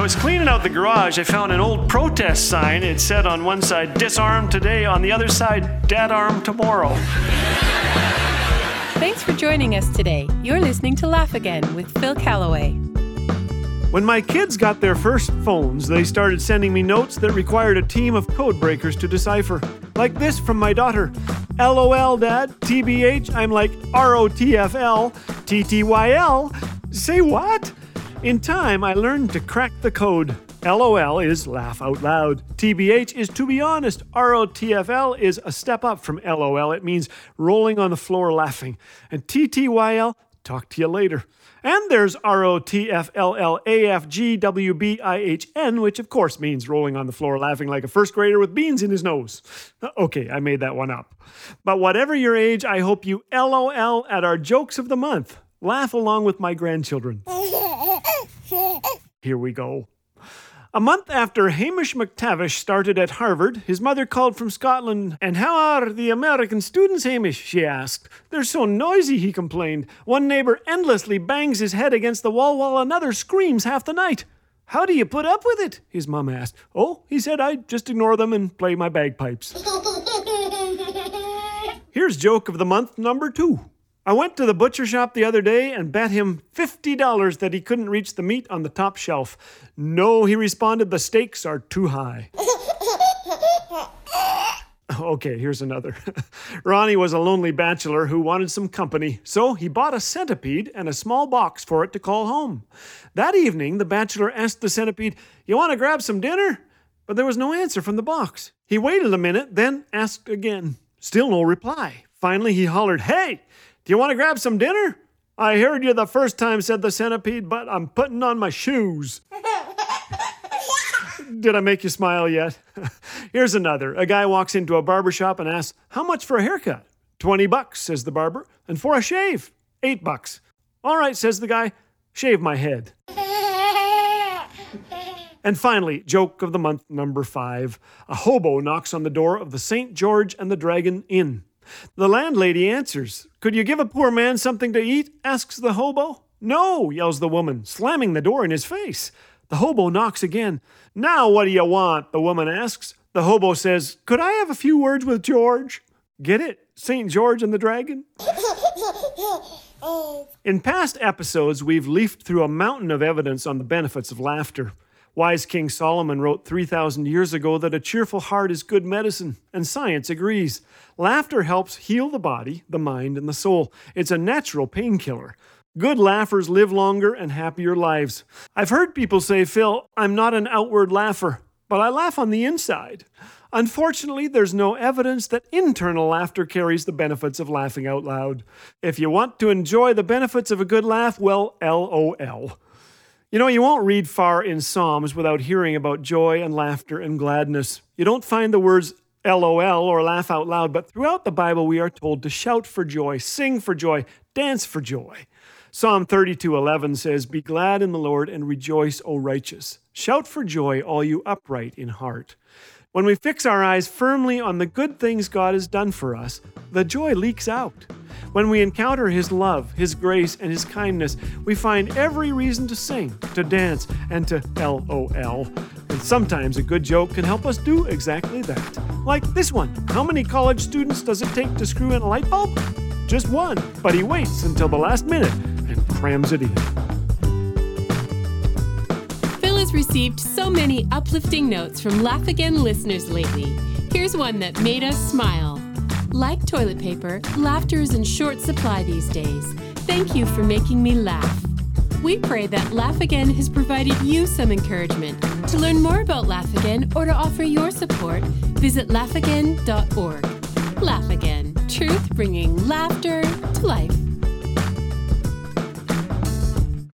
I was cleaning out the garage, I found an old protest sign. It said on one side, disarm today, on the other side, dead arm tomorrow. Thanks for joining us today. You're listening to Laugh Again with Phil Callaway. When my kids got their first phones, they started sending me notes that required a team of code breakers to decipher. Like this from my daughter LOL, Dad. TBH, I'm like ROTFL. TTYL. Say what? In time, I learned to crack the code. LOL is laugh out loud. TBH is to be honest. ROTFL is a step up from LOL. It means rolling on the floor laughing. And TTYL, talk to you later. And there's ROTFLLAFGWBIHN, which of course means rolling on the floor laughing like a first grader with beans in his nose. Uh, okay, I made that one up. But whatever your age, I hope you LOL at our jokes of the month. Laugh along with my grandchildren. Here we go. A month after Hamish McTavish started at Harvard, his mother called from Scotland. And how are the American students, Hamish? she asked. They're so noisy, he complained. One neighbor endlessly bangs his head against the wall while another screams half the night. How do you put up with it? his mum asked. Oh, he said, I just ignore them and play my bagpipes. Here's joke of the month number two. I went to the butcher shop the other day and bet him $50 that he couldn't reach the meat on the top shelf. No, he responded, the stakes are too high. Okay, here's another. Ronnie was a lonely bachelor who wanted some company, so he bought a centipede and a small box for it to call home. That evening, the bachelor asked the centipede, You want to grab some dinner? But there was no answer from the box. He waited a minute, then asked again. Still no reply. Finally, he hollered, Hey, do you want to grab some dinner? I heard you the first time, said the centipede, but I'm putting on my shoes. Did I make you smile yet? Here's another. A guy walks into a barber shop and asks, How much for a haircut? 20 bucks, says the barber. And for a shave? 8 bucks. All right, says the guy. Shave my head. And finally, joke of the month number five. A hobo knocks on the door of the St. George and the Dragon Inn. The landlady answers, Could you give a poor man something to eat? asks the hobo. No, yells the woman, slamming the door in his face. The hobo knocks again. Now what do you want? The woman asks. The hobo says, Could I have a few words with George? Get it? St. George and the Dragon? In past episodes, we've leafed through a mountain of evidence on the benefits of laughter. Wise King Solomon wrote 3,000 years ago that a cheerful heart is good medicine, and science agrees. Laughter helps heal the body, the mind, and the soul. It's a natural painkiller. Good laughers live longer and happier lives. I've heard people say, Phil, I'm not an outward laugher, but I laugh on the inside. Unfortunately, there's no evidence that internal laughter carries the benefits of laughing out loud. If you want to enjoy the benefits of a good laugh, well, LOL. You know, you won't read far in Psalms without hearing about joy and laughter and gladness. You don't find the words LOL or laugh out loud, but throughout the Bible, we are told to shout for joy, sing for joy, dance for joy. Psalm 32:11 says, "Be glad in the Lord and rejoice, O righteous. Shout for joy, all you upright in heart." When we fix our eyes firmly on the good things God has done for us, the joy leaks out. When we encounter His love, His grace, and His kindness, we find every reason to sing, to dance, and to LOL. And sometimes a good joke can help us do exactly that. Like this one How many college students does it take to screw in a light bulb? Just one, but he waits until the last minute and crams it in. Phil has received so many uplifting notes from Laugh Again listeners lately. Here's one that made us smile. Like toilet paper, laughter is in short supply these days. Thank you for making me laugh. We pray that Laugh Again has provided you some encouragement. To learn more about Laugh Again or to offer your support, visit laughagain.org. Laugh Again, truth bringing laughter to life.